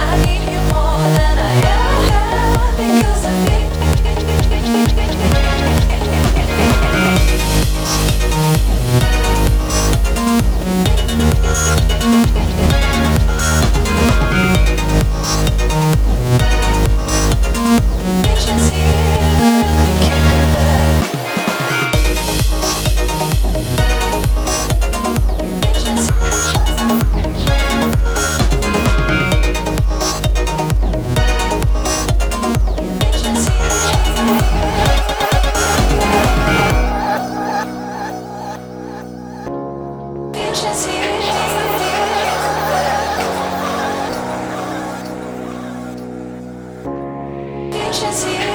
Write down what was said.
I need you more than I ever because I. Just you.